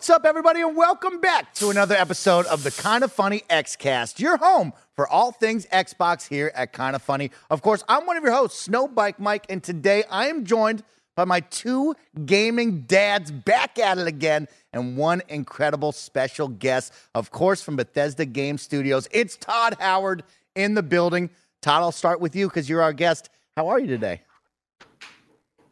What's up, everybody, and welcome back to another episode of the Kind of Funny Xcast, your home for all things Xbox here at Kind of Funny. Of course, I'm one of your hosts, Snowbike Mike, and today I am joined by my two gaming dads back at it again, and one incredible special guest, of course, from Bethesda Game Studios. It's Todd Howard in the building. Todd, I'll start with you because you're our guest. How are you today?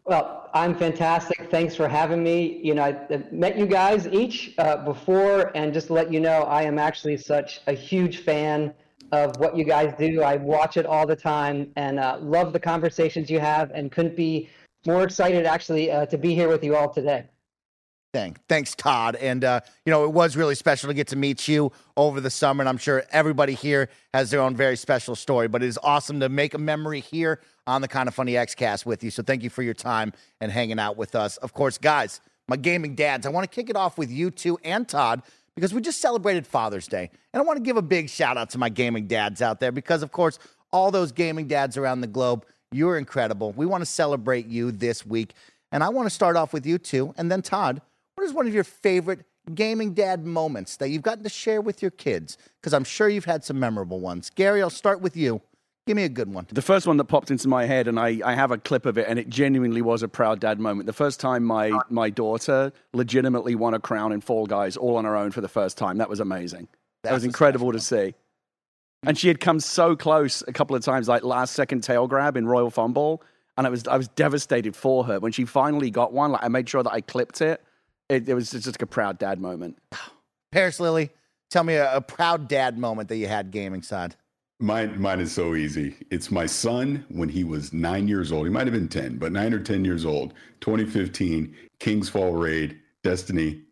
Well, I'm fantastic. Thanks for having me. You know, I met you guys each uh, before, and just to let you know, I am actually such a huge fan of what you guys do. I watch it all the time and uh, love the conversations you have, and couldn't be more excited actually uh, to be here with you all today. Thanks, thanks, Todd. And uh, you know, it was really special to get to meet you over the summer, and I'm sure everybody here has their own very special story. But it is awesome to make a memory here on the Kind of Funny Xcast with you. So thank you for your time and hanging out with us. Of course, guys, my gaming dads, I want to kick it off with you two and Todd because we just celebrated Father's Day, and I want to give a big shout out to my gaming dads out there because, of course, all those gaming dads around the globe, you're incredible. We want to celebrate you this week, and I want to start off with you two, and then Todd. Is one of your favorite gaming dad moments that you've gotten to share with your kids? Because I'm sure you've had some memorable ones. Gary, I'll start with you. Give me a good one. The first one that popped into my head, and I, I have a clip of it, and it genuinely was a proud dad moment. The first time my, my daughter legitimately won a crown in Fall Guys all on her own for the first time. That was amazing. That was incredible to see. And she had come so close a couple of times, like last second tail grab in Royal Fumble, and I was I was devastated for her when she finally got one. Like I made sure that I clipped it it, it was just like a proud dad moment. Parris Lilly, tell me a, a, proud dad moment that you had gaming side. Mine, mine is so easy. It's my son when he was nine years old. He might have been 10, but nine or 10 years old, 2015, King's Fall Raid, Destiny.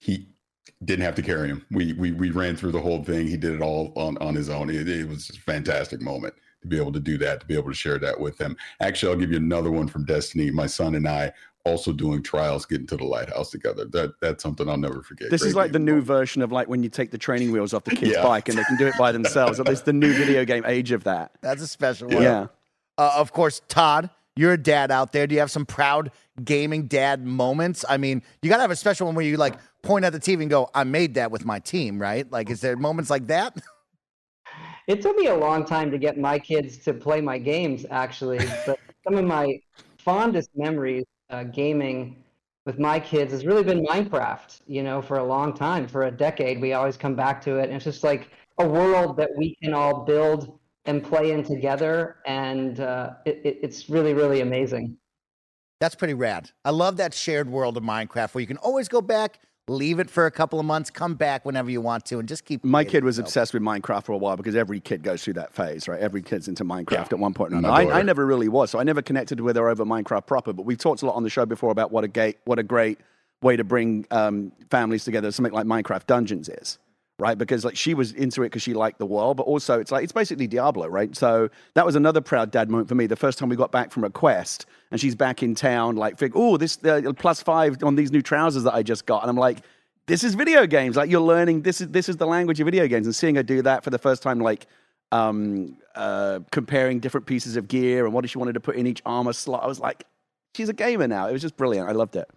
He didn't have to carry him. We, we, we ran through the whole thing. He did it all on, on his own. It, it was a fantastic moment to be able to do that, to be able to share that with him. Actually, I'll give you another one from Destiny. My son and I also doing trials getting to the lighthouse together. That that's something I'll never forget. This Great is like the new version of like when you take the training wheels off the kid's yeah. bike and they can do it by themselves. At least the new video game age of that. That's a special one. Yeah. Uh, of course, Todd, you're a dad out there. Do you have some proud gaming dad moments? I mean, you got to have a special one where you like point at the TV and go, "I made that with my team," right? Like, is there moments like that? It took me a long time to get my kids to play my games, actually. But some of my fondest memories uh, gaming with my kids has really been Minecraft. You know, for a long time, for a decade, we always come back to it, and it's just like a world that we can all build and play in together, and uh, it, it, it's really, really amazing. That's pretty rad. I love that shared world of Minecraft where you can always go back, leave it for a couple of months, come back whenever you want to, and just keep. My kid was obsessed with Minecraft for a while because every kid goes through that phase, right? Every kid's into Minecraft yeah. at one point or another. I, I, never really was, so I never connected with her over Minecraft proper. But we've talked a lot on the show before about what a gay, what a great way to bring um, families together. Something like Minecraft Dungeons is right? Because like she was into it because she liked the world, but also it's like it's basically Diablo, right? So that was another proud dad moment for me. The first time we got back from a quest and she's back in town, like, oh, this uh, plus five on these new trousers that I just got, and I'm like, this is video games. Like you're learning this is this is the language of video games, and seeing her do that for the first time, like um, uh, comparing different pieces of gear and what she wanted to put in each armor slot. I was like, she's a gamer now. It was just brilliant. I loved it.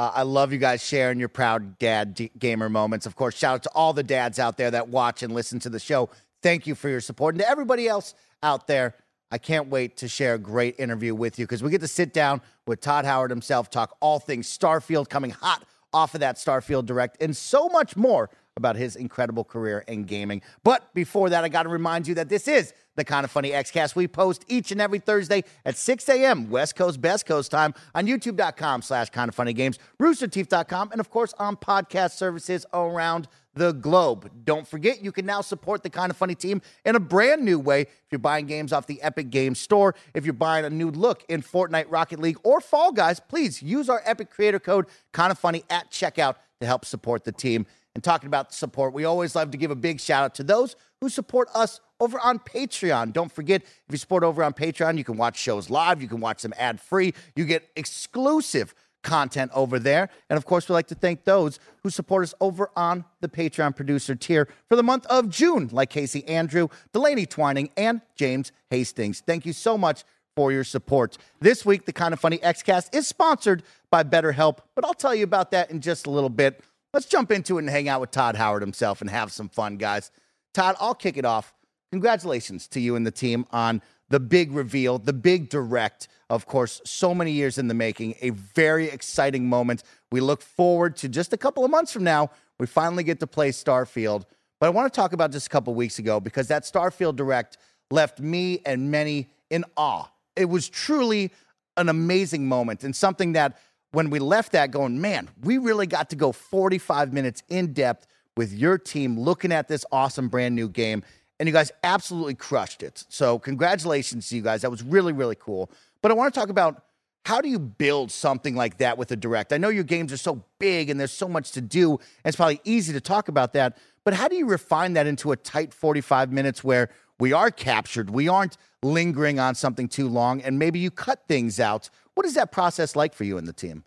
Uh, I love you guys sharing your proud dad d- gamer moments. Of course, shout out to all the dads out there that watch and listen to the show. Thank you for your support. And to everybody else out there, I can't wait to share a great interview with you because we get to sit down with Todd Howard himself, talk all things Starfield coming hot off of that Starfield Direct, and so much more about his incredible career in gaming. But before that, I got to remind you that this is the Kind of Funny Xcast. We post each and every Thursday at 6 a.m. West Coast, Best Coast time on youtube.com slash kind of funny games, roosterteeth.com, and of course on podcast services around the globe. Don't forget, you can now support the Kind of Funny team in a brand new way. If you're buying games off the Epic Games Store, if you're buying a new look in Fortnite, Rocket League, or Fall Guys, please use our Epic creator code Kind of Funny at checkout to help support the team. And talking about support, we always love to give a big shout out to those who support us over on Patreon. Don't forget, if you support over on Patreon, you can watch shows live, you can watch them ad free, you get exclusive content over there. And of course, we'd like to thank those who support us over on the Patreon producer tier for the month of June, like Casey Andrew, Delaney Twining, and James Hastings. Thank you so much for your support. This week, the Kind of Funny Xcast is sponsored by BetterHelp, but I'll tell you about that in just a little bit. Let's jump into it and hang out with Todd Howard himself and have some fun, guys. Todd, I'll kick it off. Congratulations to you and the team on the big reveal, the big direct. Of course, so many years in the making, a very exciting moment. We look forward to just a couple of months from now, we finally get to play Starfield. But I want to talk about just a couple weeks ago because that Starfield direct left me and many in awe. It was truly an amazing moment and something that when we left that going, man, we really got to go 45 minutes in depth with your team looking at this awesome brand new game. And you guys absolutely crushed it. So, congratulations to you guys. That was really, really cool. But I want to talk about how do you build something like that with a direct? I know your games are so big and there's so much to do, and it's probably easy to talk about that. But how do you refine that into a tight 45 minutes where we are captured, we aren't lingering on something too long, and maybe you cut things out? What is that process like for you and the team?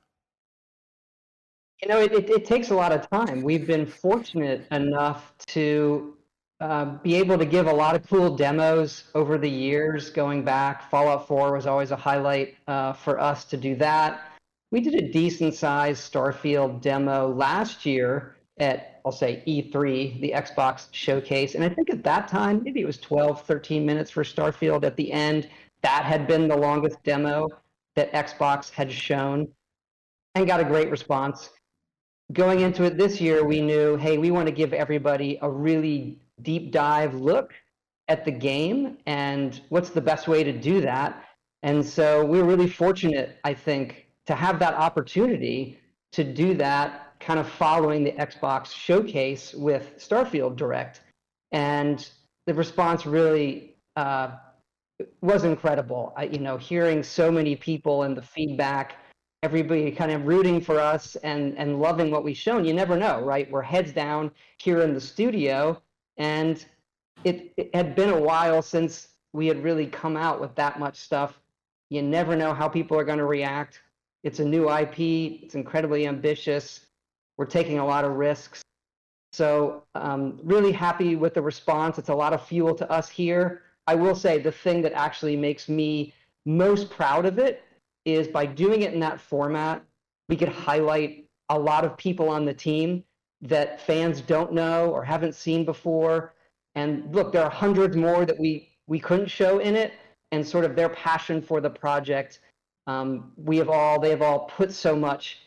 You know, it, it, it, takes a lot of time. We've been fortunate enough to uh, be able to give a lot of cool demos over the years going back. Fallout 4 was always a highlight uh, for us to do that. We did a decent sized Starfield demo last year at, I'll say, E3, the Xbox showcase. And I think at that time, maybe it was 12, 13 minutes for Starfield at the end. That had been the longest demo that Xbox had shown and got a great response going into it this year, we knew, hey, we want to give everybody a really deep dive look at the game and what's the best way to do that. And so we're really fortunate, I think, to have that opportunity to do that kind of following the Xbox showcase with Starfield Direct. And the response really uh, was incredible. I, you know, hearing so many people and the feedback everybody kind of rooting for us and and loving what we've shown. You never know, right? We're heads down here in the studio, and it, it had been a while since we had really come out with that much stuff. You never know how people are going to react. It's a new IP. It's incredibly ambitious. We're taking a lot of risks. So, um, really happy with the response. It's a lot of fuel to us here. I will say the thing that actually makes me most proud of it is by doing it in that format, we could highlight a lot of people on the team that fans don't know or haven't seen before. And look, there are hundreds more that we we couldn't show in it, and sort of their passion for the project. Um, we have all they have all put so much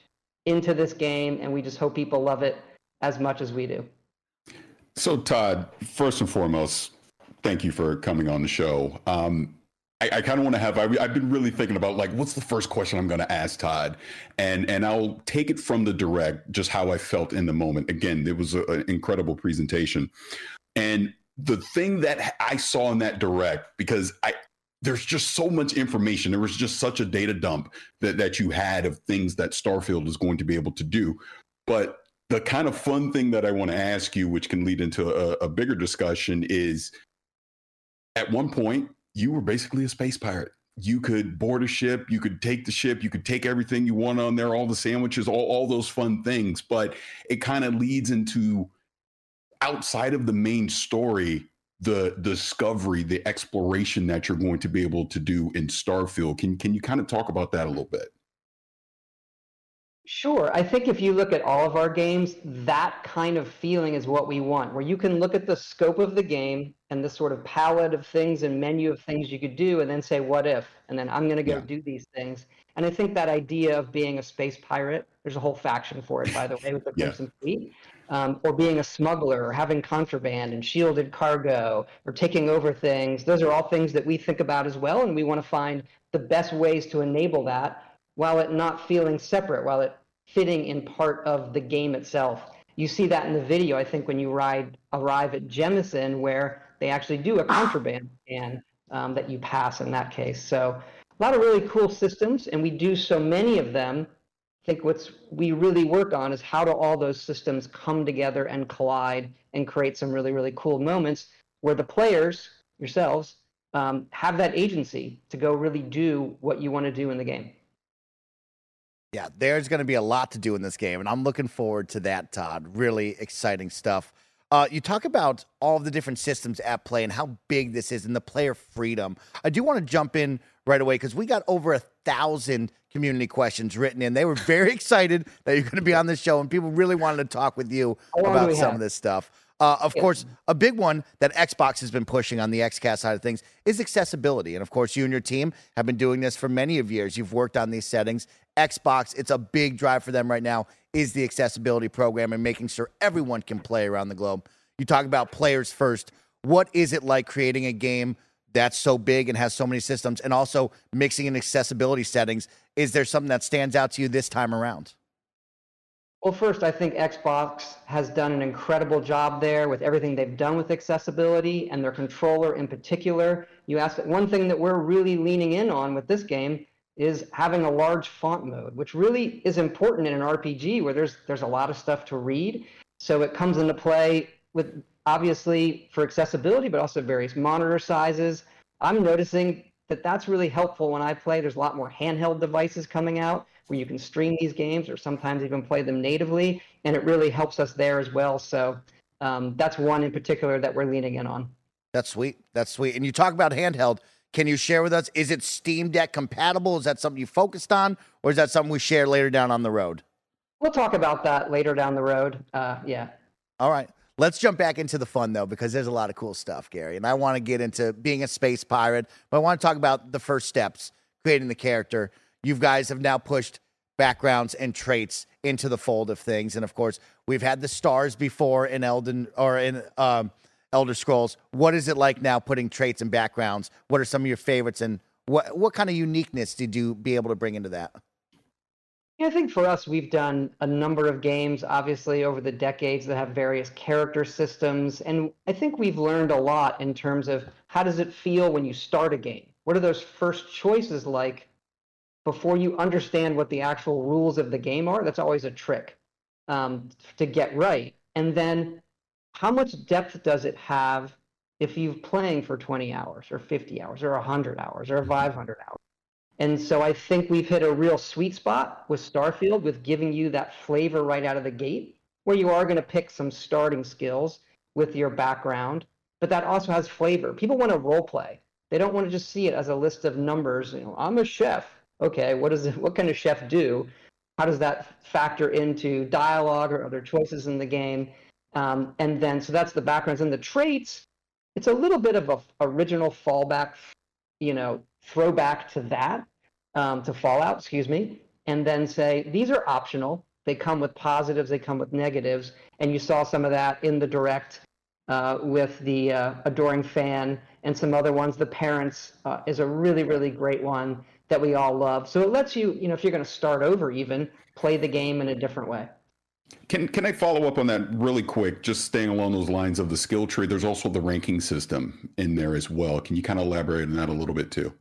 into this game, and we just hope people love it as much as we do. So, Todd, first and foremost, thank you for coming on the show. Um, I, I kind of want to have. I, have been really thinking about like, what's the first question I'm going to ask Todd, and and I'll take it from the direct, just how I felt in the moment. Again, it was a, an incredible presentation, and the thing that I saw in that direct because I there's just so much information. There was just such a data dump that that you had of things that Starfield is going to be able to do, but the kind of fun thing that I want to ask you, which can lead into a, a bigger discussion, is at one point you were basically a space pirate. You could board a ship, you could take the ship, you could take everything you want on there, all the sandwiches, all, all those fun things. But it kind of leads into outside of the main story, the discovery, the exploration that you're going to be able to do in Starfield. Can can you kind of talk about that a little bit? Sure. I think if you look at all of our games, that kind of feeling is what we want, where you can look at the scope of the game and the sort of palette of things and menu of things you could do, and then say, what if? And then I'm going to go yeah. do these things. And I think that idea of being a space pirate, there's a whole faction for it, by the way, with the Crimson yeah. Fleet, um, or being a smuggler, or having contraband and shielded cargo, or taking over things, those are all things that we think about as well, and we want to find the best ways to enable that while it not feeling separate, while it fitting in part of the game itself. You see that in the video, I think, when you ride arrive at Jemison, where they actually do a contraband scan um, that you pass in that case. So a lot of really cool systems, and we do so many of them. Think what's we really work on is how do all those systems come together and collide and create some really really cool moments where the players yourselves um, have that agency to go really do what you want to do in the game. Yeah, there's going to be a lot to do in this game, and I'm looking forward to that, Todd. Really exciting stuff. Uh, you talk about all the different systems at play and how big this is and the player freedom. I do want to jump in right away because we got over a thousand community questions written in. They were very excited that you're going to be on the show, and people really wanted to talk with you about some have? of this stuff. Uh, of yeah. course, a big one that Xbox has been pushing on the XCast side of things is accessibility. And of course, you and your team have been doing this for many of years. You've worked on these settings. Xbox, it's a big drive for them right now, is the accessibility program and making sure everyone can play around the globe. You talk about players first. What is it like creating a game that's so big and has so many systems and also mixing in accessibility settings? Is there something that stands out to you this time around? Well, first, I think Xbox has done an incredible job there with everything they've done with accessibility and their controller in particular. You asked one thing that we're really leaning in on with this game is having a large font mode, which really is important in an RPG where there's there's a lot of stuff to read. So it comes into play with obviously for accessibility, but also various monitor sizes. I'm noticing that that's really helpful when I play. There's a lot more handheld devices coming out where you can stream these games or sometimes even play them natively, and it really helps us there as well. So um, that's one in particular that we're leaning in on. That's sweet. That's sweet. And you talk about handheld. Can you share with us? Is it Steam Deck compatible? Is that something you focused on, or is that something we share later down on the road? We'll talk about that later down the road. Uh, yeah. All right. Let's jump back into the fun though, because there's a lot of cool stuff, Gary. And I want to get into being a space pirate, but I want to talk about the first steps, creating the character. You guys have now pushed backgrounds and traits into the fold of things. And of course, we've had the stars before in Elden or in um, Elder Scrolls. What is it like now putting traits and backgrounds? What are some of your favorites and what what kind of uniqueness did you be able to bring into that? Yeah, I think for us, we've done a number of games, obviously, over the decades that have various character systems. And I think we've learned a lot in terms of how does it feel when you start a game? What are those first choices like before you understand what the actual rules of the game are. That's always a trick um, to get right. And then how much depth does it have if you've playing for 20 hours or 50 hours or 100 hours or mm-hmm. 500 hours? And so I think we've hit a real sweet spot with Starfield with giving you that flavor right out of the gate, where you are going to pick some starting skills with your background, but that also has flavor. People want to role play. They don't want to just see it as a list of numbers. You know, I'm a chef okay, what does what can a chef do? How does that factor into dialogue or other choices in the game? Um, and then, so that's the backgrounds and the traits. It's a little bit of a original fallback, you know, throwback to that, um, to Fallout, excuse me, and then say these are optional. They come with positives, they come with negatives, and you saw some of that in the direct uh, with the uh, adoring fan and some other ones. The parents uh, is a really, really great one that we all love. So it lets you, you know, if you're going to start over, even play the game in a different way. Can can I follow up on that really quick? Just staying along those lines of the skill tree. There's also the ranking system in there as well. Can you kind of elaborate on that a little bit too?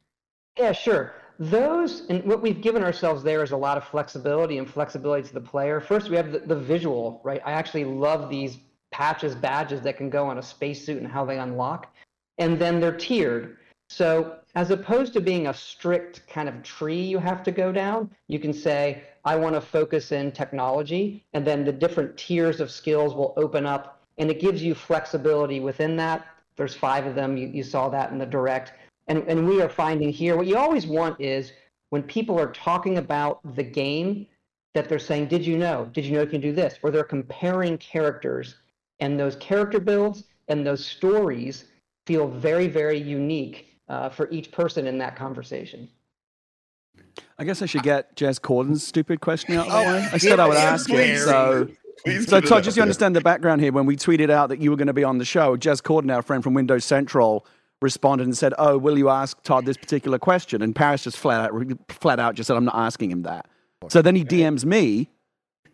Yeah, sure. Those and what we've given ourselves there is a lot of flexibility and flexibility to the player. First, we have the, the visual, right? I actually love these patches, badges that can go on a spacesuit and how they unlock, and then they're tiered. So as opposed to being a strict kind of tree you have to go down, you can say, I want to focus in technology, and then the different tiers of skills will open up, and it gives you flexibility within that. There's five of them. You, you saw that in the direct. And, and we are finding here what you always want is when people are talking about the game, that they're saying, Did you know? Did you know you can do this? Or they're comparing characters, and those character builds and those stories feel very, very unique uh, for each person in that conversation. I guess I should get Jez Corden's stupid question out of the oh, way. I said I would ask it. So, so Todd, just to understand the background here, when we tweeted out that you were going to be on the show, Jez Corden, our friend from Windows Central, responded and said, "Oh, will you ask Todd this particular question?" And Paris just flat out, flat out just said, "I'm not asking him that." So then he DMs me.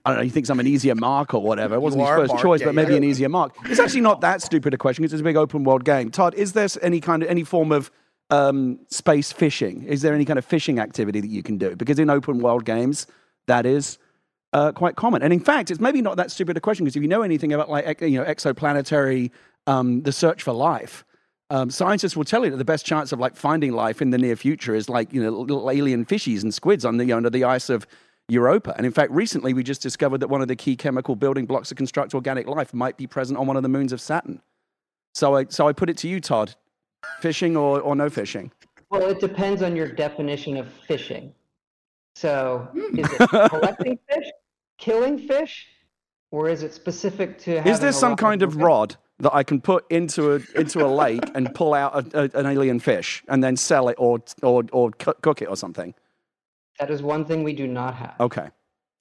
I don't know. He thinks I'm an easier mark or whatever. It wasn't his first mark, choice, yeah, but maybe yeah. an easier mark. It's actually not that stupid a question because it's a big open world game. Todd, is there any kind of any form of um, space fishing? Is there any kind of fishing activity that you can do? Because in open world games, that is uh, quite common. And in fact, it's maybe not that stupid a question because if you know anything about like you know exoplanetary, um, the search for life, um, scientists will tell you that the best chance of like finding life in the near future is like you know little alien fishies and squids on the under the ice of Europa. And in fact, recently we just discovered that one of the key chemical building blocks to construct organic life might be present on one of the moons of Saturn. So I, so I put it to you, Todd fishing or, or no fishing? Well, it depends on your definition of fishing. So hmm. is it collecting fish, killing fish, or is it specific to? Is there some kind of rod that I can put into a into a lake and pull out a, a, an alien fish and then sell it or or or cook it or something? That is one thing we do not have. Okay.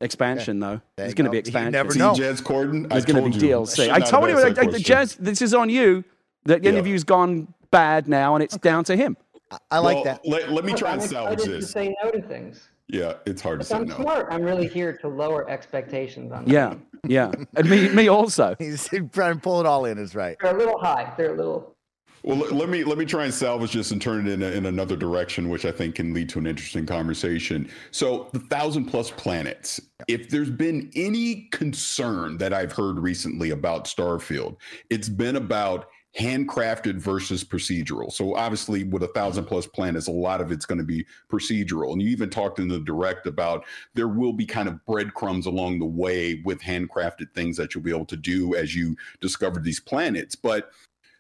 Expansion okay. though. There's going to be expansion. You never know. Jez Corden. There's going to be DLC. I, I told you, I, Jez. This is on you. The yeah. interview's gone bad now, and it's okay. down to him. I, I like well, that. Let, let me try and salvage this. To say no to things. Yeah, it's hard to say no. I'm no. smart. I'm really here to lower expectations on. Yeah, yeah, and me, me also. He's trying to pull it all in. Is right. They're a little high. They're a little. Well, let me let me try and salvage this and turn it in, a, in another direction, which I think can lead to an interesting conversation. So, the thousand plus planets. If there's been any concern that I've heard recently about Starfield, it's been about handcrafted versus procedural. So obviously, with a thousand plus planets, a lot of it's going to be procedural. And you even talked in the direct about there will be kind of breadcrumbs along the way with handcrafted things that you'll be able to do as you discover these planets. But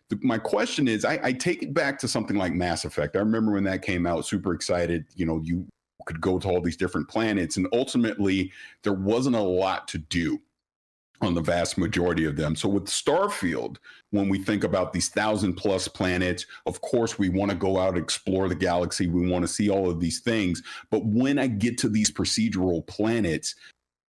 the, my question is, I, I take it back to something like Mass Effect. I remember when that came out, super excited. You know, you could go to all these different planets, and ultimately, there wasn't a lot to do on the vast majority of them. So with Starfield, when we think about these thousand plus planets, of course we want to go out and explore the galaxy. We want to see all of these things. But when I get to these procedural planets,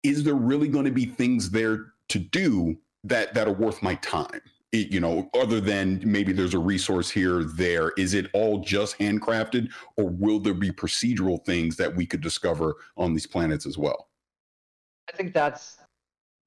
is there really going to be things there to do that that are worth my time? It, you know, other than maybe there's a resource here, there, is it all just handcrafted, or will there be procedural things that we could discover on these planets as well? I think that's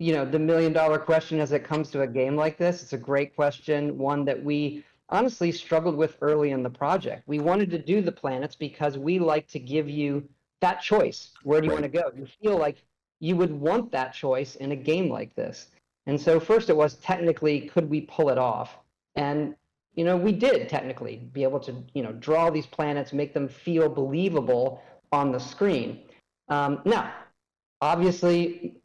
you know the million dollar question as it comes to a game like this it's a great question one that we honestly struggled with early in the project. We wanted to do the planets because we like to give you that choice. Where do you right. want to go? You feel like you would want that choice in a game like this. And so first it was technically could we pull it off? And you know we did technically be able to you know draw these planets make them feel believable on the screen. Um, now obviously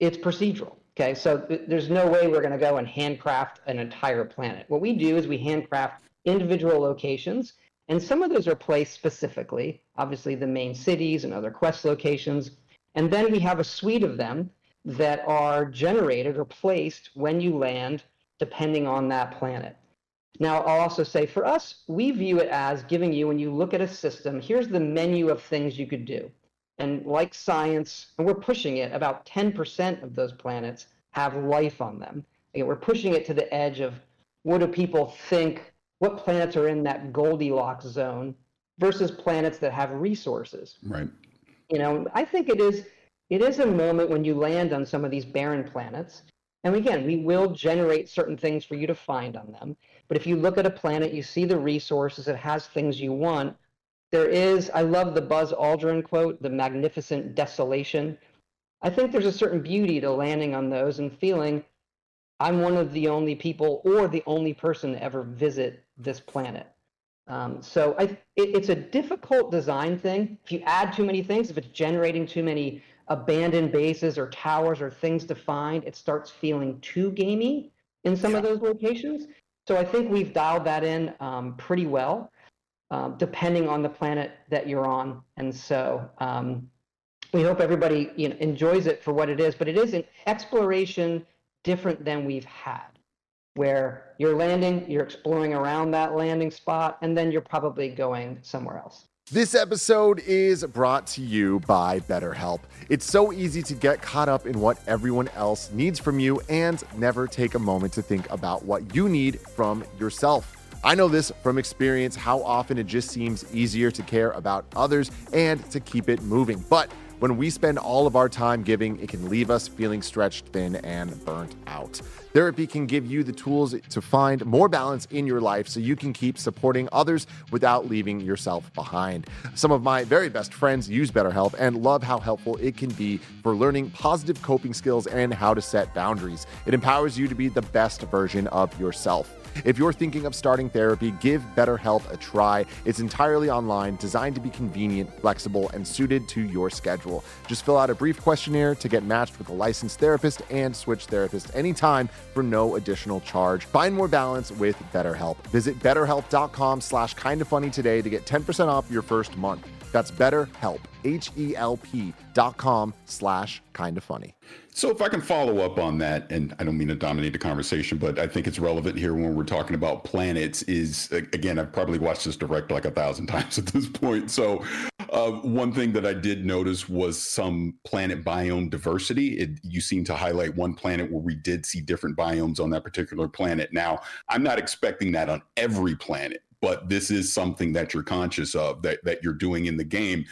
it's procedural. Okay, so th- there's no way we're going to go and handcraft an entire planet. What we do is we handcraft individual locations, and some of those are placed specifically, obviously the main cities and other quest locations. And then we have a suite of them that are generated or placed when you land, depending on that planet. Now, I'll also say for us, we view it as giving you, when you look at a system, here's the menu of things you could do. And like science, and we're pushing it, about 10% of those planets have life on them. Again, we're pushing it to the edge of what do people think, what planets are in that Goldilocks zone versus planets that have resources. Right. You know, I think it is it is a moment when you land on some of these barren planets. And again, we will generate certain things for you to find on them. But if you look at a planet, you see the resources, it has things you want, there is, I love the Buzz Aldrin quote, the magnificent desolation. I think there's a certain beauty to landing on those and feeling I'm one of the only people or the only person to ever visit this planet. Um, so I, it, it's a difficult design thing. If you add too many things, if it's generating too many abandoned bases or towers or things to find, it starts feeling too gamey in some yeah. of those locations. So I think we've dialed that in um, pretty well um, depending on the planet that you're on. And so um, we hope everybody you know, enjoys it for what it is, but it is an exploration different than we've had, where you're landing, you're exploring around that landing spot, and then you're probably going somewhere else. This episode is brought to you by BetterHelp. It's so easy to get caught up in what everyone else needs from you and never take a moment to think about what you need from yourself. I know this from experience how often it just seems easier to care about others and to keep it moving. But when we spend all of our time giving, it can leave us feeling stretched thin and burnt out. Therapy can give you the tools to find more balance in your life so you can keep supporting others without leaving yourself behind. Some of my very best friends use BetterHelp and love how helpful it can be for learning positive coping skills and how to set boundaries. It empowers you to be the best version of yourself. If you're thinking of starting therapy, give BetterHelp a try. It's entirely online, designed to be convenient, flexible, and suited to your schedule. Just fill out a brief questionnaire to get matched with a licensed therapist and switch therapists anytime for no additional charge. Find more balance with BetterHelp. Visit betterhelp.com slash kind of funny today to get 10% off your first month. That's BetterHelp, H-E-L-P dot com slash kind of funny. So if I can follow up on that, and I don't mean to dominate the conversation, but I think it's relevant here when we're talking about planets. Is again, I've probably watched this direct like a thousand times at this point. So uh, one thing that I did notice was some planet biome diversity. It, you seem to highlight one planet where we did see different biomes on that particular planet. Now, I'm not expecting that on every planet, but this is something that you're conscious of that that you're doing in the game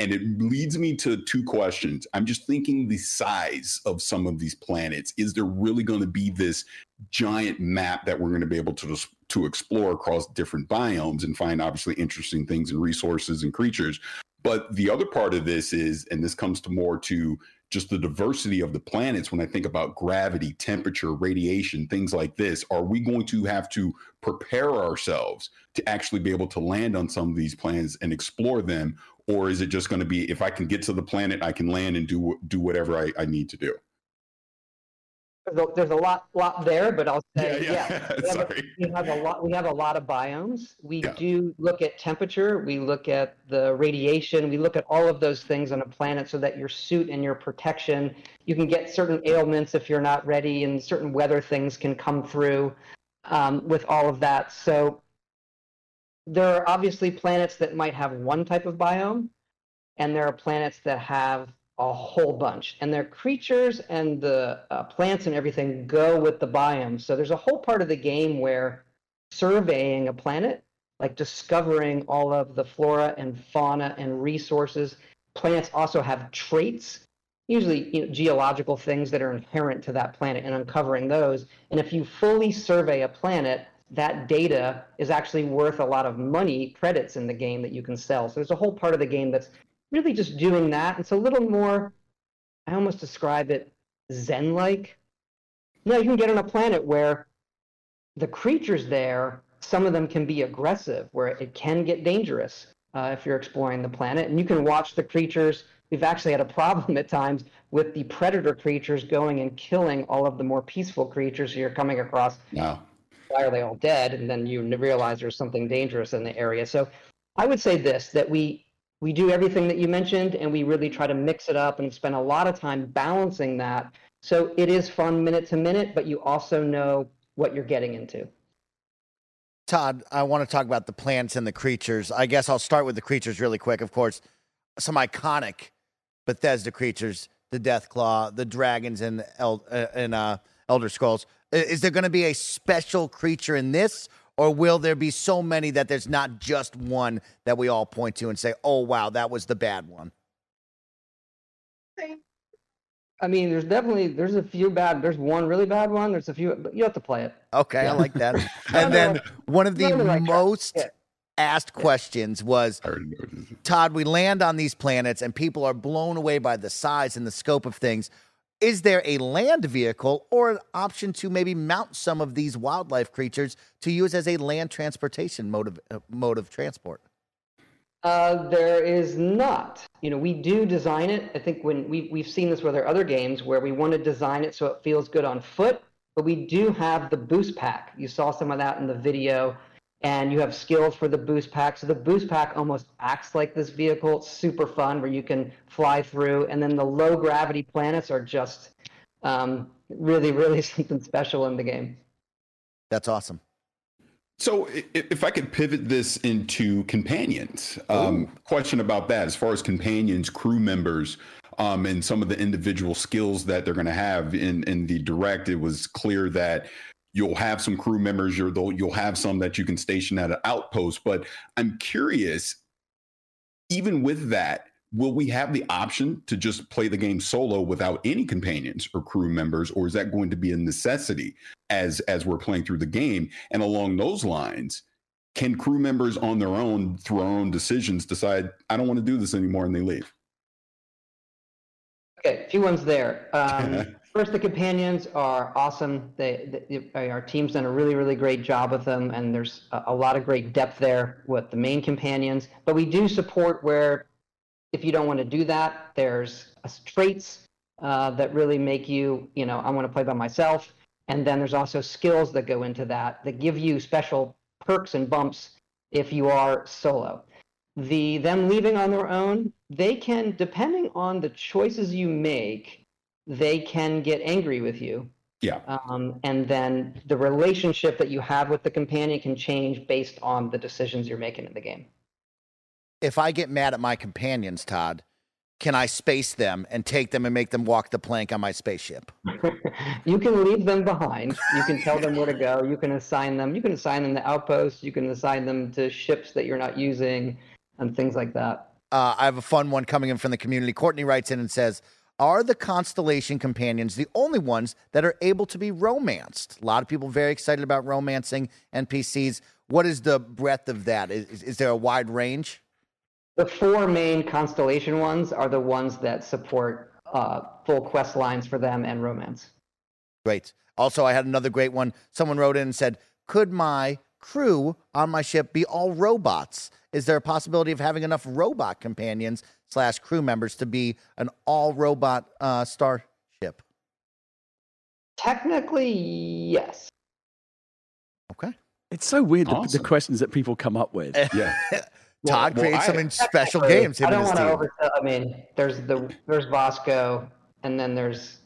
and it leads me to two questions. I'm just thinking the size of some of these planets. Is there really going to be this giant map that we're going to be able to to explore across different biomes and find obviously interesting things and resources and creatures? But the other part of this is, and this comes to more to just the diversity of the planets when I think about gravity, temperature, radiation, things like this. Are we going to have to prepare ourselves to actually be able to land on some of these planets and explore them? or is it just going to be if I can get to the planet, I can land and do do whatever I, I need to do? There's a, there's a lot lot there, but I'll say yeah, yeah. yeah we, have a, we, have a, lot. We have a lot of biomes. We yeah. do look at temperature. We look at the radiation. We look at all of those things on a planet so that your suit and your protection. You can get certain ailments if you're not ready, and certain weather things can come through um, with all of that. So there are obviously planets that might have one type of biome, and there are planets that have a whole bunch. And their creatures and the uh, plants and everything go with the biome. So there's a whole part of the game where surveying a planet, like discovering all of the flora and fauna and resources. Plants also have traits, usually you know, geological things that are inherent to that planet, and uncovering those. And if you fully survey a planet, that data is actually worth a lot of money, credits in the game that you can sell. So there's a whole part of the game that's really just doing that. It's a little more, I almost describe it Zen like. Yeah, you can get on a planet where the creatures there, some of them can be aggressive, where it can get dangerous uh, if you're exploring the planet. And you can watch the creatures. We've actually had a problem at times with the predator creatures going and killing all of the more peaceful creatures you're coming across. Why are they all dead? And then you realize there's something dangerous in the area. So I would say this that we we do everything that you mentioned and we really try to mix it up and spend a lot of time balancing that. So it is fun minute to minute, but you also know what you're getting into. Todd, I want to talk about the plants and the creatures. I guess I'll start with the creatures really quick. Of course, some iconic Bethesda creatures, the Deathclaw, the dragons in, El- uh, in uh, Elder Scrolls. Is there going to be a special creature in this, or will there be so many that there's not just one that we all point to and say, "Oh wow, that was the bad one"? I mean, there's definitely there's a few bad. There's one really bad one. There's a few, but you have to play it. Okay, yeah. I like that. and then one of the most yeah. asked questions was, Todd, we land on these planets and people are blown away by the size and the scope of things. Is there a land vehicle or an option to maybe mount some of these wildlife creatures to use as a land transportation mode of, uh, mode of transport? Uh, there is not. You know, we do design it. I think when we we've seen this with our other games where we want to design it so it feels good on foot, but we do have the boost pack. You saw some of that in the video and you have skills for the boost pack. So the boost pack almost acts like this vehicle. It's super fun where you can fly through. And then the low gravity planets are just um, really, really something special in the game. That's awesome. So, if I could pivot this into companions, um, question about that as far as companions, crew members, um, and some of the individual skills that they're going to have in in the direct, it was clear that you'll have some crew members you're you'll have some that you can station at an outpost but i'm curious even with that will we have the option to just play the game solo without any companions or crew members or is that going to be a necessity as as we're playing through the game? And along those lines can crew members on their own through our own decisions decide i don't want to do this anymore and they leave? Okay a few ones there. Um, First, the companions are awesome. They, they, our team's done a really, really great job with them, and there's a, a, lot of great depth there with the main companions. But we do support where, if you don't want to do that, there's traits uh, that really make you, you know, I want to play by myself. And then there's also skills that go into that that give you special perks and bumps if you are solo. The them leaving on their own, they can, depending on the choices you make, they can get angry with you. Yeah. Um, and then the relationship that you have with the companion can change based on the decisions you're making in the game. If I get mad at my companions, Todd, can I space them and take them and make them walk the plank on my spaceship? you can leave them behind. You can tell them where to go. You can assign them. You can assign them to outposts. You can assign them to ships that you're not using and things like that. Uh, I have a fun one coming in from the community. Courtney writes in and says, are the constellation companions the only ones that are able to be romanced? A lot of people very excited about romancing NPCs. What is the breadth of that? Is, is there a wide range? The four main constellation ones are the ones that support uh, full quest lines for them and romance. Great. Also, I had another great one. Someone wrote in and said, Could my crew on my ship be all robots? Is there a possibility of having enough robot companions slash crew members to be an all robot uh, starship? Technically, yes. Okay. It's so weird awesome. the, the, questions that people come up with. yeah. Todd well, creates well, some special games. I don't want to oversell. I mean, there's the there's Vasco, and then there's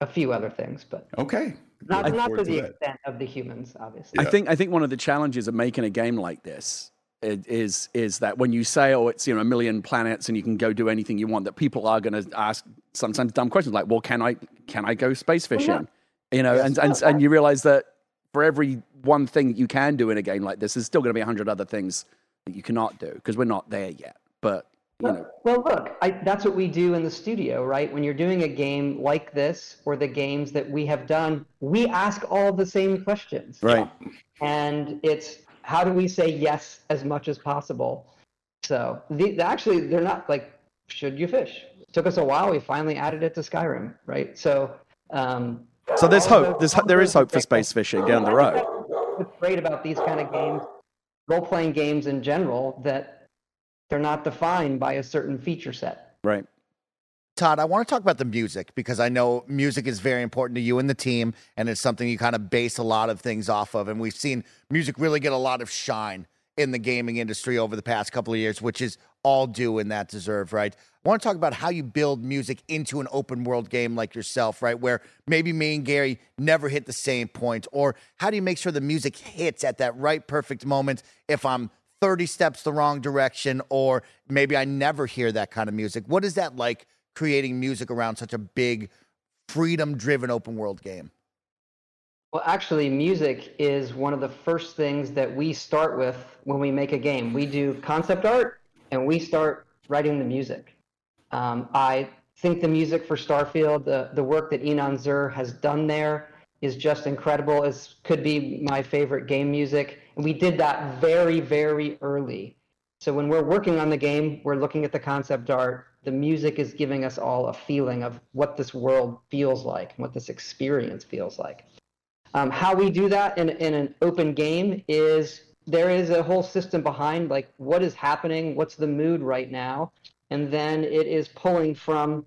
a few other things, but okay. Not not to, to the that. extent of the humans, obviously. Yeah. I think I think one of the challenges of making a game like this is is that when you say oh it's you know a million planets and you can go do anything you want that people are going to ask sometimes dumb questions like well can I can I go space fishing well, yeah. you know yes. and, and and you realize that for every one thing you can do in a game like this there's still going to be a hundred other things that you cannot do because we're not there yet. But you know. Well, look, I, that's what we do in the studio, right? When you're doing a game like this or the games that we have done, we ask all the same questions. Right. And it's how do we say yes as much as possible? So the, actually, they're not like, should you fish? It took us a while. We finally added it to Skyrim, right? So. Um, so there's hope. There's there is hope for space fishing down the road. What's great about these kind of games role playing games in general that they're not defined by a certain feature set. Right. Todd, I want to talk about the music because I know music is very important to you and the team, and it's something you kind of base a lot of things off of. And we've seen music really get a lot of shine in the gaming industry over the past couple of years, which is all due and that deserve, right? I want to talk about how you build music into an open world game like yourself, right? Where maybe me and Gary never hit the same point, or how do you make sure the music hits at that right perfect moment if I'm 30 steps the wrong direction, or maybe I never hear that kind of music? What is that like creating music around such a big, freedom driven open world game? Well, actually, music is one of the first things that we start with when we make a game. We do concept art and we start writing the music. Um, I think the music for Starfield, the, the work that Inon Zur has done there is just incredible. It could be my favorite game music. And we did that very, very early. So when we're working on the game, we're looking at the concept art. The music is giving us all a feeling of what this world feels like what this experience feels like. Um, how we do that in, in an open game is there is a whole system behind like what is happening, what's the mood right now, and then it is pulling from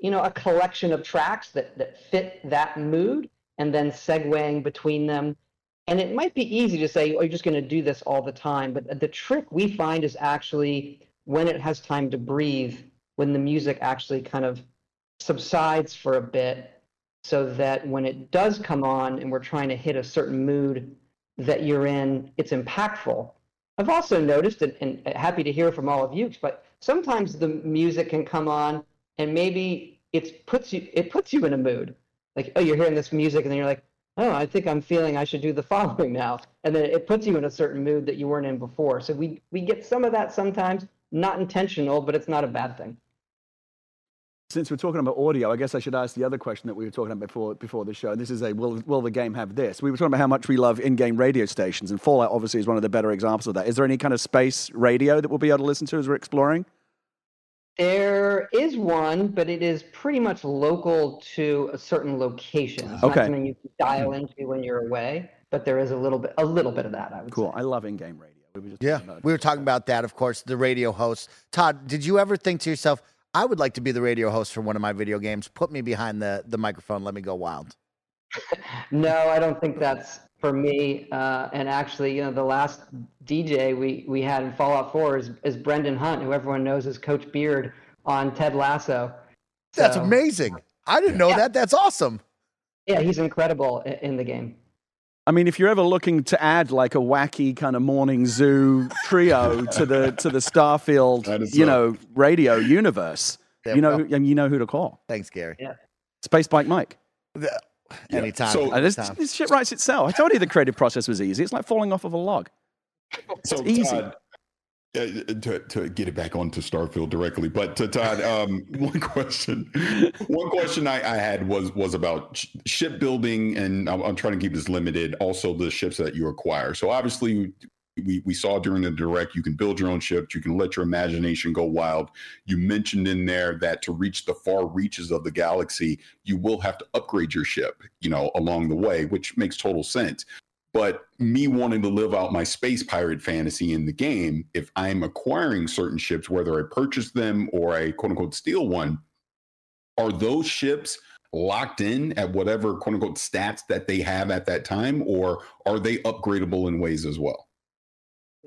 you know a collection of tracks that, that fit that mood and then segueing between them. And it might be easy to say, oh, you're just going to do this all the time. But the trick we find is actually when it has time to breathe, when the music actually kind of subsides for a bit so that when it does come on and we're trying to hit a certain mood that you're in, it's impactful. I've also noticed, and, and happy to hear from all of you, but sometimes the music can come on and maybe it puts you it puts you in a mood. Like, oh, you're hearing this music, and then you're like, oh, I think I'm feeling I should do the following now, and then it puts you in a certain mood that you weren't in before. So we we get some of that sometimes, not intentional, but it's not a bad thing. Since we're talking about audio, I guess I should ask the other question that we were talking about before before the show. This is a will will the game have this? We were talking about how much we love in-game radio stations, and Fallout obviously is one of the better examples of that. Is there any kind of space radio that we'll be able to listen to as we're exploring? There is one, but it is pretty much local to a certain location. It's Okay. not something you can dial mm-hmm. into when you're away, but there is a little bit, a little bit of that. I would Cool. say. I love in-game radio. We were just Yeah, about we were talking about that, of course, the radio host. Todd, did you ever think to yourself, I would like to be the radio host for one of my video games? Put me behind the, the microphone, let me go wild. No, I don't think that's for me. Uh, and actually, you know, the last DJ we, we had in Fallout 4 is, is Brendan Hunt, who everyone knows as Coach Beard on Ted Lasso. That's amazing. I didn't know Yeah. that. That's awesome. Yeah, he's incredible in the game. I mean, if you're ever looking to add like a wacky kind of morning zoo trio to the to the Starfield, you so- know, radio universe, There you know, go. and you know who to call. Thanks, Gary. Yeah. Space Bike Mike. The- Anytime. So- Uh, this, anytime. this shit writes itself. I told you the creative process was easy. It's like falling off of a log. So easy. Todd, uh, to, to get it back onto Starfield directly, but to Todd, um, one question, one question I, I had was was about sh- shipbuilding, and I'm, I'm trying to keep this limited. Also, the ships that you acquire. So obviously, we we saw during the direct, you can build your own ships. You can let your imagination go wild. You mentioned in there that to reach the far reaches of the galaxy, you will have to upgrade your ship, you know, along the way, which makes total sense. But me wanting to live out my space pirate fantasy in the game, if I'm acquiring certain ships, whether I purchase them or I quote unquote steal one, are those ships locked in at whatever quote unquote stats that they have at that time, or are they upgradable in ways as well?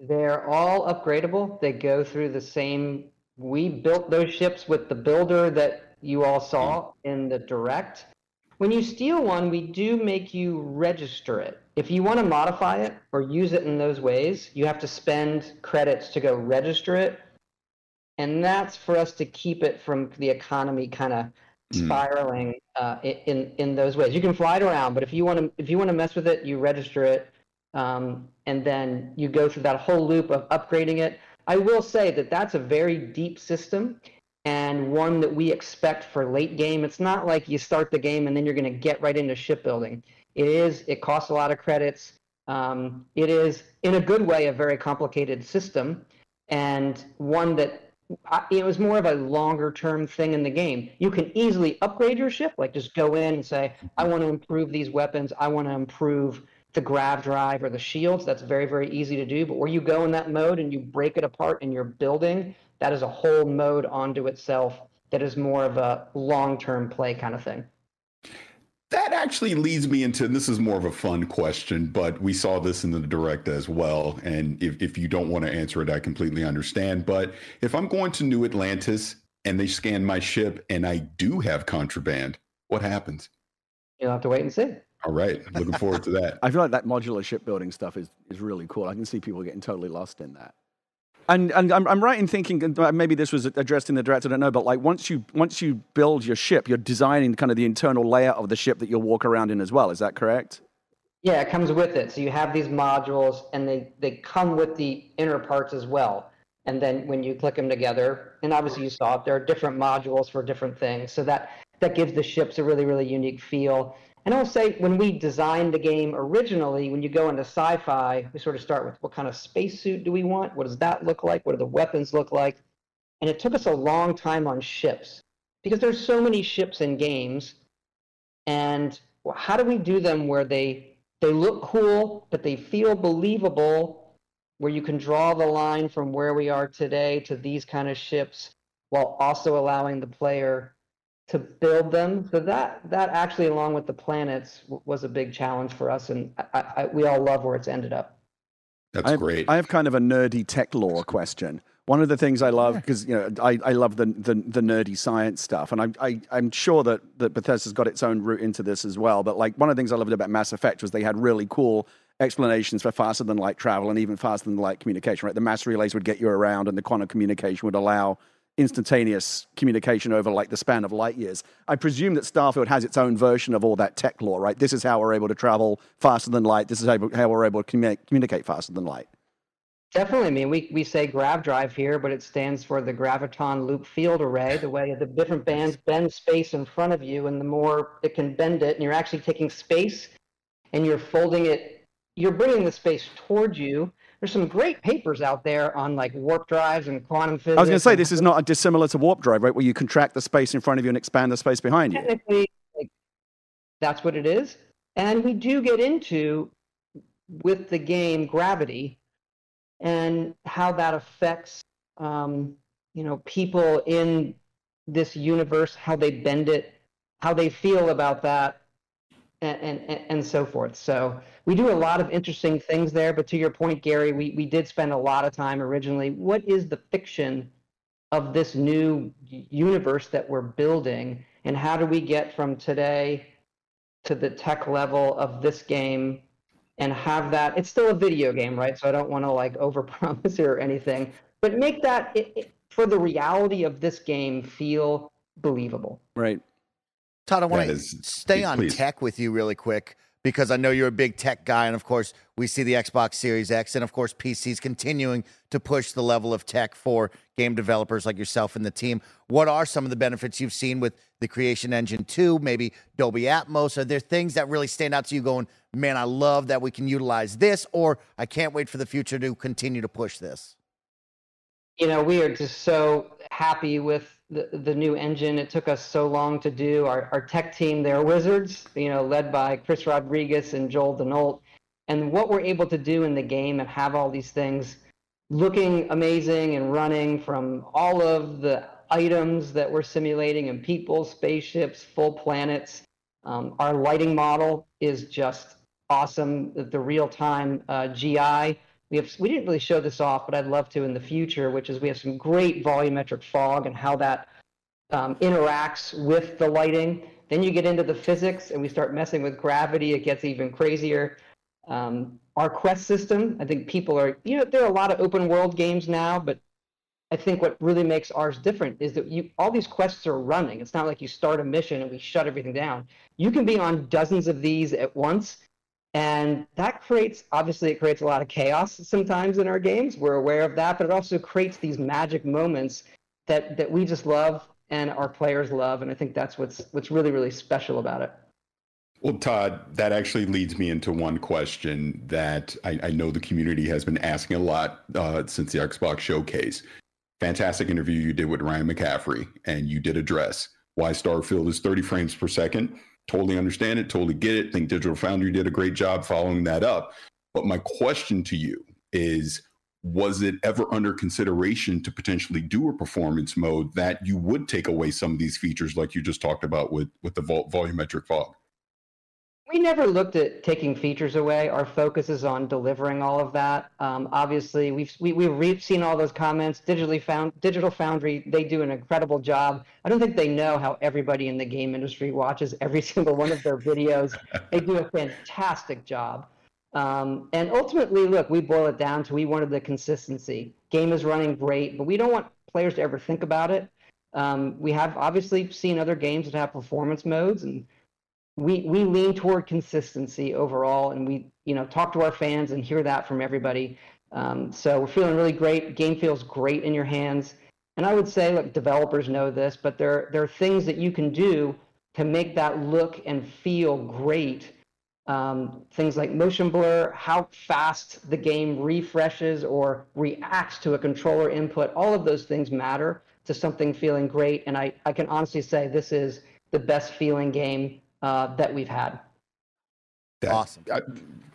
They're all upgradable. They go through the same. We built those ships with the builder that you all saw in the direct. When you steal one, we do make you register it. If you want to modify it or use it in those ways, you have to spend credits to go register it. And that's for us to keep it from the economy kind of Mm. spiraling uh, in in those ways. You can fly it around, but if you want to if you want to mess with it, you register it, um, and then you go through that whole loop of upgrading it. I will say that that's a very deep system and one that we expect for late game. It's not like you start the game and then you're going to get right into shipbuilding. It is. It costs a lot of credits. Um, it is, in a good way, a very complicated system, and one that I, it was more of a longer term thing in the game. You can easily upgrade your ship, like just go in and say, I want to improve these weapons. I want to improve the grav drive or the shields. That's very, very easy to do. But where you go in that mode and you break it apart and you're building, that is a whole mode onto itself that is more of a long term play kind of thing. That actually leads me into this is more of a fun question, but we saw this in the direct as well. And if, if you don't want to answer it, I completely understand. But if I'm going to New Atlantis and they scan my ship and I do have contraband, what happens? You'll have to wait and see. All right. Looking forward to that. I feel like that modular shipbuilding stuff is, is really cool. I can see people getting totally lost in that. And and I'm, I'm right in thinking maybe this was addressed in the direct. I don't know, but like once you once you build your ship, you're designing kind of the internal layout of the ship that you'll walk around in as well. Is that correct? Yeah, it comes with it. So you have these modules, and they they come with the inner parts as well. And then when you click them together, and obviously you saw it, there are different modules for different things. So that that gives the ships a really really unique feel. And I'll say when we designed the game originally, when you go into sci-fi, we sort of start with what kind of spacesuit do we want? What does that look like? What do the weapons look like? And it took us a long time on ships because there's so many ships in games, and how do we do them where they they look cool, but they feel believable, where you can draw the line from where we are today to these kind of ships, while also allowing the player to build them. So that that actually, along with the planets, w- was a big challenge for us, and I, I, we all love where it's ended up. That's I, great. I have kind of a nerdy tech lore question. One of the things I love because you know I, I love the, the the nerdy science stuff, and I, I I'm sure that that Bethesda's got its own route into this as well. But like one of the things I loved about Mass Effect was they had really cool explanations for faster than light travel and even faster than light communication. Right, the mass relays would get you around, and the quantum communication would allow instantaneous communication over like the span of light years. I presume that Starfield has its own version of all that tech lore, right? This is how we're able to travel faster than light. This is how, how we're able to commu- communicate faster than light. Definitely. I mean, we, we say grav drive here, but it stands for the graviton loop field array, the way the different bands bend space in front of you, and the more it can bend it, and you're actually taking space and you're folding it, you're bringing the space towards you, there's some great papers out there on like warp drives and quantum physics. I was going to say this is not a dissimilar to warp drive, right? Where you contract the space in front of you and expand the space behind you. Technically, like, that's what it is. And we do get into with the game gravity and how that affects um, you know people in this universe, how they bend it, how they feel about that, and, and, and so forth. So we do a lot of interesting things there. But to your point, Gary, we, we did spend a lot of time originally. What is the fiction of this new universe that we're building? And how do we get from today to the tech level of this game and have that? It's still a video game, right? So I don't want to like overpromise here or anything, but make that it, it, for the reality of this game feel believable. Right. Todd, I want to stay on please. tech with you really quick because I know you're a big tech guy. And of course, we see the Xbox Series X and of course, PCs continuing to push the level of tech for game developers like yourself and the team. What are some of the benefits you've seen with the Creation Engine 2, maybe Dolby Atmos? Are there things that really stand out to you going, man, I love that we can utilize this, or I can't wait for the future to continue to push this? You know, we are just so happy with the, the new engine. It took us so long to do. Our, our tech team, they're wizards, you know, led by Chris Rodriguez and Joel Denault. And what we're able to do in the game and have all these things looking amazing and running from all of the items that we're simulating and people, spaceships, full planets. Um, our lighting model is just awesome. The real time uh, GI we have we didn't really show this off, but I'd love to in the future, which is we have some great volumetric fog and how that um, interacts with the lighting. Then you get into the physics and we start messing with gravity. It gets even crazier. Um, our quest system, I think people are, you know, there are a lot of open world games now, but I think what really makes ours different is that you all these quests are running. It's not like you start a mission and we shut everything down. You can be on dozens of these at once and that creates, obviously, it creates a lot of chaos sometimes in our games. We're aware of that, but it also creates these magic moments that, that we just love and our players love. And I think that's what's, what's really, really special about it. Well, Todd, that actually leads me into one question that I, I know the community has been asking a lot uh, since the Xbox showcase. Fantastic interview you did with Ryan McCaffrey, and you did address why Starfield is 30 frames per second Totally understand it, totally get it. Think Digital Foundry did a great job following that up. But my question to you is was it ever under consideration to potentially do a performance mode that you would take away some of these features like you just talked about with with the vol- volumetric fog we never looked at taking features away. Our focus is on delivering all of that. Um, obviously, we've we, have we have seen all those comments. Digitally found Digital Foundry, they do an incredible job. I don't think they know how everybody in the game industry watches every single one of their videos. they do a fantastic job. Um, and ultimately, look, we boil it down to we wanted the consistency. Game is running great, but we don't want players to ever think about it. Um, we have obviously seen other games that have performance modes and we we lean toward consistency overall, and we you know talk to our fans and hear that from everybody. Um, so we're feeling really great. Game feels great in your hands, and I would say, look, developers know this, but there there are things that you can do to make that look and feel great. Um, things like motion blur, how fast the game refreshes or reacts to a controller input, all of those things matter to something feeling great. And I, I can honestly say this is the best feeling game uh, that we've had. That's awesome. Uh,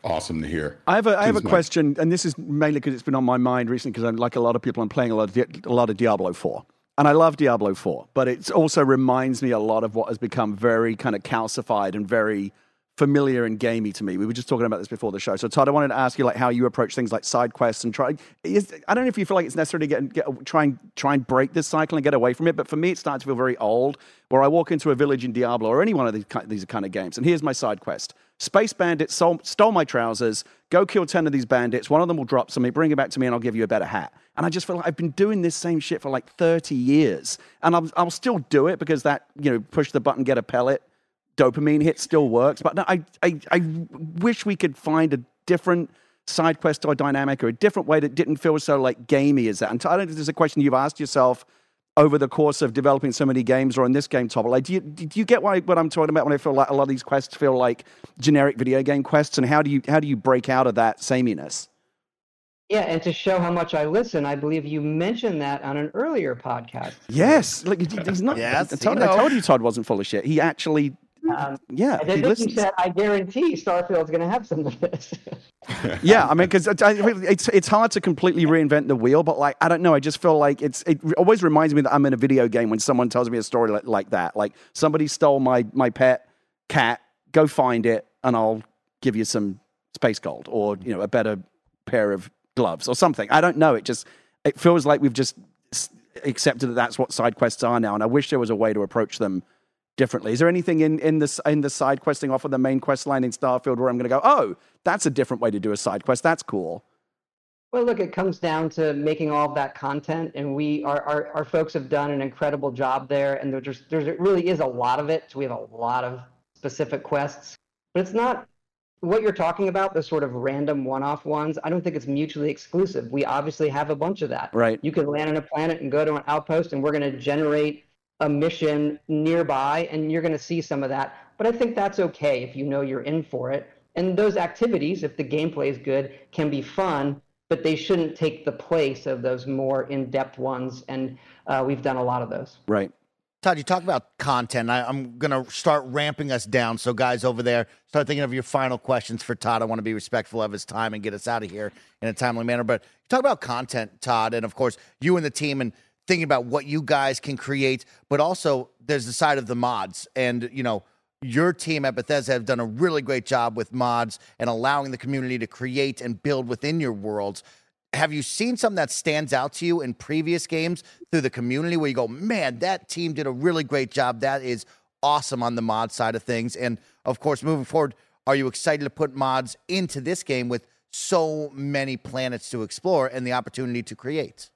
awesome to hear. I have a, I have a question, and this is mainly because it's been on my mind recently. Because I'm like a lot of people, I'm playing a lot of a lot of Diablo Four, and I love Diablo Four, but it also reminds me a lot of what has become very kind of calcified and very familiar and gamey to me. We were just talking about this before the show. So Todd, I wanted to ask you like how you approach things like side quests and try. Is, I don't know if you feel like it's necessary to get, get try and try and break this cycle and get away from it, but for me, it starts to feel very old. Where I walk into a village in Diablo or any one of these, these kind of games, and here's my side quest: Space bandits stole, stole my trousers. Go kill ten of these bandits. One of them will drop something. Bring it back to me, and I'll give you a better hat. And I just feel like I've been doing this same shit for like 30 years, and I'll, I'll still do it because that you know push the button, get a pellet dopamine hit still works. But I, I, I wish we could find a different side quest or dynamic or a different way that didn't feel so like gamey as that. And I don't know if there's a question you've asked yourself over the course of developing so many games or in this game topic. Like, do you, do you get why, what I'm talking about when I feel like a lot of these quests feel like generic video game quests? And how do you, how do you break out of that sameness? Yeah, and to show how much I listen, I believe you mentioned that on an earlier podcast. Yes, like he's not. Yes, I, told. I told you Todd wasn't full of shit. He actually, Um, yeah, and he then you listens. said, I guarantee Starfield's going to have some of this. Yeah, I mean, because it's it's hard to completely reinvent the wheel, but like I don't know, I just feel like it's it always reminds me that I'm in a video game when someone tells me a story like, like that. Like somebody stole my my pet cat, go find it, and I'll give you some space gold or you know a better pair of gloves or something. I don't know. It just it feels like we've just accepted that that's what side quests are now, and I wish there was a way to approach them differently. Is there anything in in the in the side questing off of the main quest line in Starfield where I'm going to go, oh, that's a different way to do a side quest. That's cool. Well, look, it comes down to making all of that content, and we our, our, our folks have done an incredible job there. And there's there's it really is a lot of it. So we have a lot of specific quests, but it's not what you're talking about. The sort of random one-off ones. I don't think it's mutually exclusive. We obviously have a bunch of that. Right. You can land on a planet and go to an outpost, and we're going to generate a mission nearby, and you're going to see some of that. But I think that's okay if you know you're in for it. And those activities, if the gameplay is good, can be fun, but they shouldn't take the place of those more in-depth ones. And uh, we've done a lot of those. Right. Todd, you talk about content. I, I'm going to start ramping us down. So, guys over there, start thinking of your final questions for Todd. I want to be respectful of his time and get us out of here in a timely manner. But talk about content, Todd, and of course, you and the team and thinking about what you guys can create. But also, there's the side of the mods. And, you know, your team at Bethesda have done a really great job with mods and allowing the community to create and build within your worlds. Have you seen something that stands out to you in previous games through the community where you go, man, that team did a really great job? That is awesome on the mod side of things. And of course, moving forward, are you excited to put mods into this game with so many planets to explore and the opportunity to create?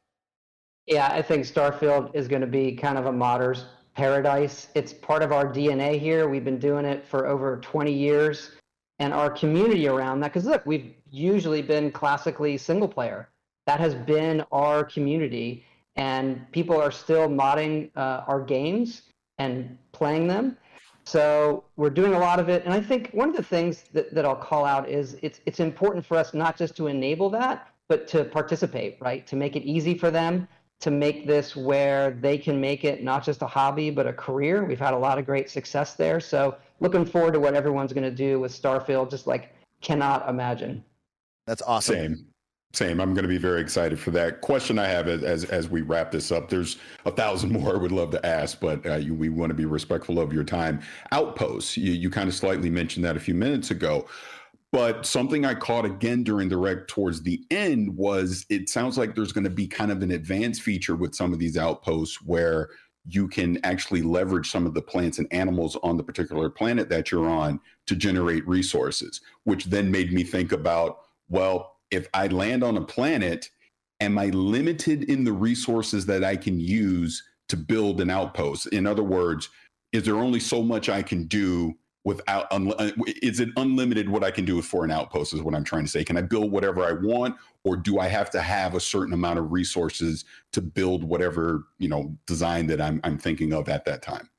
Yeah, I think Starfield is going to be kind of a modder's paradise. It's part of our DNA here. We've been doing it for over 20 years. And our community around that, because look, we've usually been classically single player. That has been our community. And people are still modding uh, our games and playing them. So we're doing a lot of it. And I think one of the things that, that I'll call out is it's, it's important for us not just to enable that, but to participate, right? To make it easy for them to make this where they can make it not just a hobby but a career. We've had a lot of great success there. So looking forward to what everyone's going to do with Starfield. Just like cannot imagine. That's awesome. Same. Same. I'm going to be very excited for that. Question I have as as, as we wrap this up. There's a thousand more I would love to ask, but uh, you, we want to be respectful of your time. Outposts. You you kind of slightly mentioned that a few minutes ago. But something I caught again during the rec towards the end was it sounds like there's going to be kind of an advanced feature with some of these outposts where you can actually leverage some of the plants and animals on the particular planet that you're on to generate resources, which then made me think about well, if I land on a planet, am I limited in the resources that I can use to build an outpost? In other words, is there only so much I can do without un- is it unlimited what I can do with for an outpost is what I'm trying to say. Can I build whatever I want or do I have to have a certain amount of resources to build whatever, you know, design that I'm I'm thinking of at that time?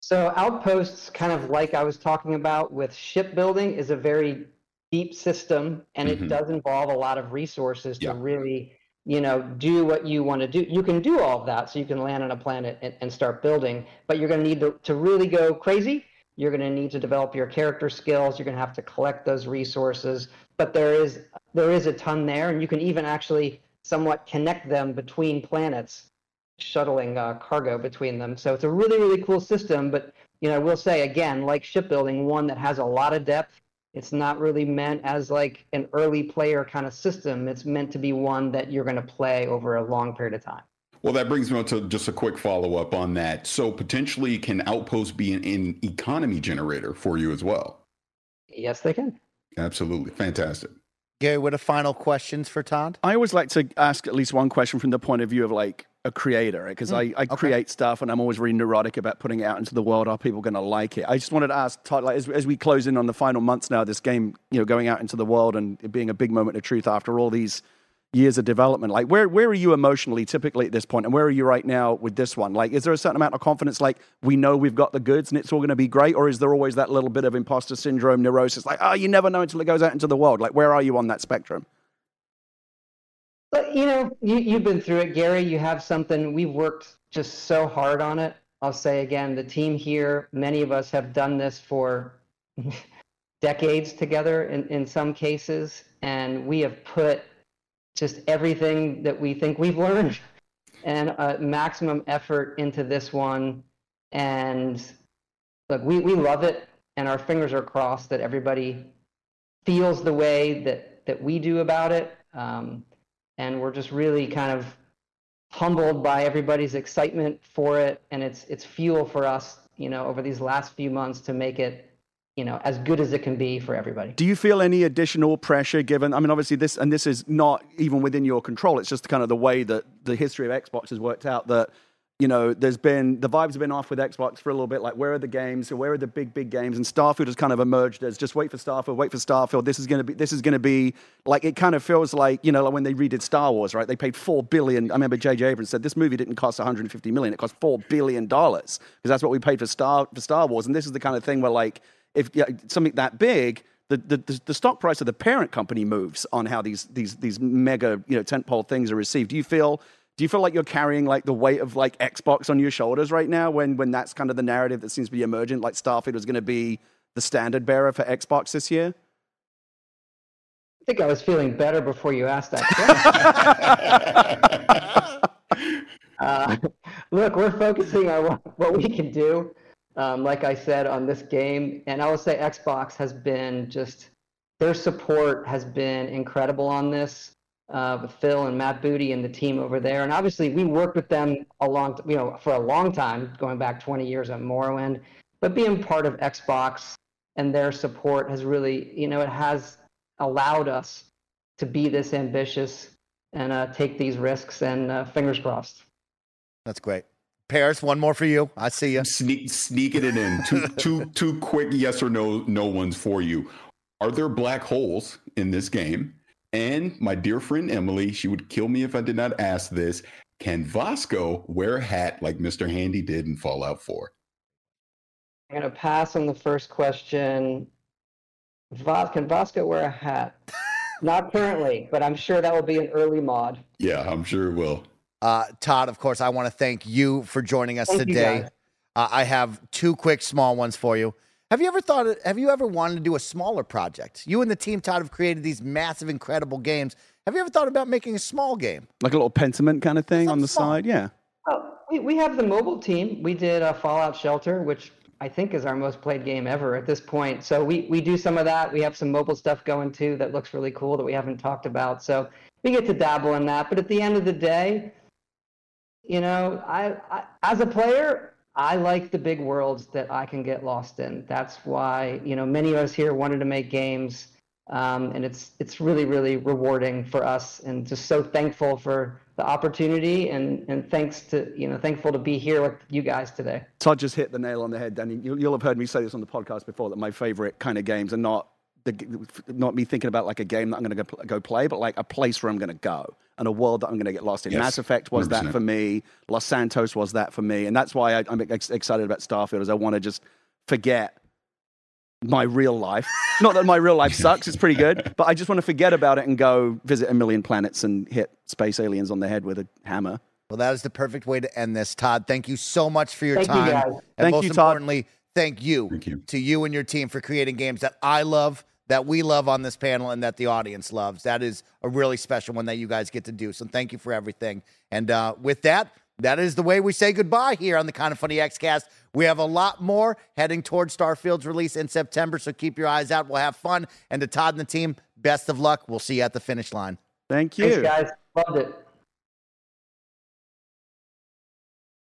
So outposts kind of like I was talking about with shipbuilding is a very deep system and Mhm. it does involve a lot of resources Yeah. to really you know do what you want to do you can do all of that so you can land on a planet and, and start building but you're going to need to, to really go crazy you're going to need to develop your character skills. You're going to have to collect those resources. But there is there is a ton there and you can even actually somewhat connect them between planets shuttling uh, cargo between them. So it's a really really cool system but you know i will say again like shipbuilding one that has a lot of depth. It's not really meant as like an early player kind of system. It's meant to be one that you're going to play over a long period of time Well, that brings me on to just a quick follow up on that. So potentially, can Outpost be an, an economy generator for you as well? yes they can Absolutely, fantastic. Gary, what are final questions for Todd? I always like to ask at least one question from the point of view of like a creator, because mm, I, I create stuff and I'm always really neurotic about putting it out into the world. Are people going to like it? I just wanted to ask Todd, like, as, as we close in on the final months now, of this game, you know, going out into the world and it being a big moment of truth after all these years of development, like where, where are you emotionally typically at this point and where are you right now with this one? Like, is there a certain amount of confidence, like we know we've got the goods and it's all going to be great? Or is there always that little bit of imposter syndrome, neurosis, like, oh, you never know until it goes out into the world? Like, where are you on that spectrum? But you know, you, you've been through it, Gary. You have something. We've worked just so hard on it. I'll say again, the team here, many of us have done this for decades together in, in some cases, and we have put just everything that we think we've learned and uh, maximum effort into this one. And look, we, we love it, and our fingers are crossed that everybody feels the way that, that we do about it. Um, and we're just really kind of humbled by everybody's excitement for it, and it's it's fuel for us, you know, over these last few months to make it you know as good as it can be for everybody do you feel any additional pressure given i mean obviously this and this is not even within your control it's just kind of the way that the history of xbox has worked out that you know, there's been the vibes have been off with Xbox for a little bit. Like, where are the games? Where are the big, big games? And Starfield has kind of emerged as just wait for Starfield, wait for Starfield. This is going to be, this is going to be like it kind of feels like you know, like when they redid Star Wars, right? They paid four billion. I remember J.J. Abrams said this movie didn't cost 150 million; it cost four billion dollars because that's what we paid for Star for Star Wars. And this is the kind of thing where like if something that big. The, the, the stock price of the parent company moves on how these these these mega you know tentpole things are received. Do you feel do you feel like you're carrying like the weight of like Xbox on your shoulders right now when when that's kind of the narrative that seems to be emergent? Like Starfield was going to be the standard bearer for Xbox this year. I think I was feeling better before you asked that question. uh, look, we're focusing on what we can do. Um, like I said on this game, and I will say Xbox has been just their support has been incredible on this uh, with Phil and Matt Booty and the team over there. And obviously, we worked with them a long, you know, for a long time, going back 20 years at Morrowind. But being part of Xbox and their support has really, you know, it has allowed us to be this ambitious and uh, take these risks. And uh, fingers crossed. That's great. Parris, one more for you. I see you. Sneak, sneaking it in. Two, two, two quick yes or no, no ones for you. Are there black holes in this game? And my dear friend Emily, she would kill me if I did not ask this. Can Vasco wear a hat like Mr. Handy did in Fallout 4? I'm going to pass on the first question. Vas- can Vasco wear a hat? Not currently, but I'm sure that will be an early mod. Yeah, I'm sure it will. Uh, Todd, of course, I want to thank you for joining us Thank today. Uh, I have two quick small ones for you. Have you ever thought? Have you ever wanted to do a smaller project? You and the team, Todd, have created these massive, incredible games. Have you ever thought about making a small game? Like a little Pentiment kind of thing on the small. side? Yeah. Well, we, we have the mobile team. We did a Fallout Shelter, which I think is our most played game ever at this point. So we, we do some of that. We have some mobile stuff going too that looks really cool that we haven't talked about. So we get to dabble in that. But at the end of the day, you know, I, I as a player, I like the big worlds that I can get lost in. That's why you know many of us here wanted to make games, um, and it's it's really really rewarding for us, and just so thankful for the opportunity, and and thanks to you know thankful to be here with you guys today. Todd just hit the nail on the head, Danny. You'll, you'll have heard me say this on the podcast before that my favorite kind of games are not the, not me thinking about like a game that I'm going to go, go play, but like a place where I'm going to go and a world that I'm going to get lost in. Yes, Mass Effect was that 100%. for me. Los Santos was that for me, and that's why I, I'm ex- excited about Starfield. Is I want to just forget my real life. Not that my real life sucks; it's pretty good, but I just want to forget about it and go visit a million planets and hit space aliens on the head with a hammer. Well, that is the perfect way to end this, Todd. Thank you so much for your Thank you, time. guys. And Thank most you, Todd. importantly, thank you, Thank you. to you and your team for creating games that I love, that we love on this panel, and that the audience loves. That is a really special one that you guys get to do. So thank you for everything. And uh, with that, that is the way we say goodbye here on the Kinda Funny Xcast. We have a lot more heading towards Starfield's release in September, so keep your eyes out. We'll have fun. And to Todd and the team, best of luck. We'll see you at the finish line. Thank you. Thanks, guys. Loved it.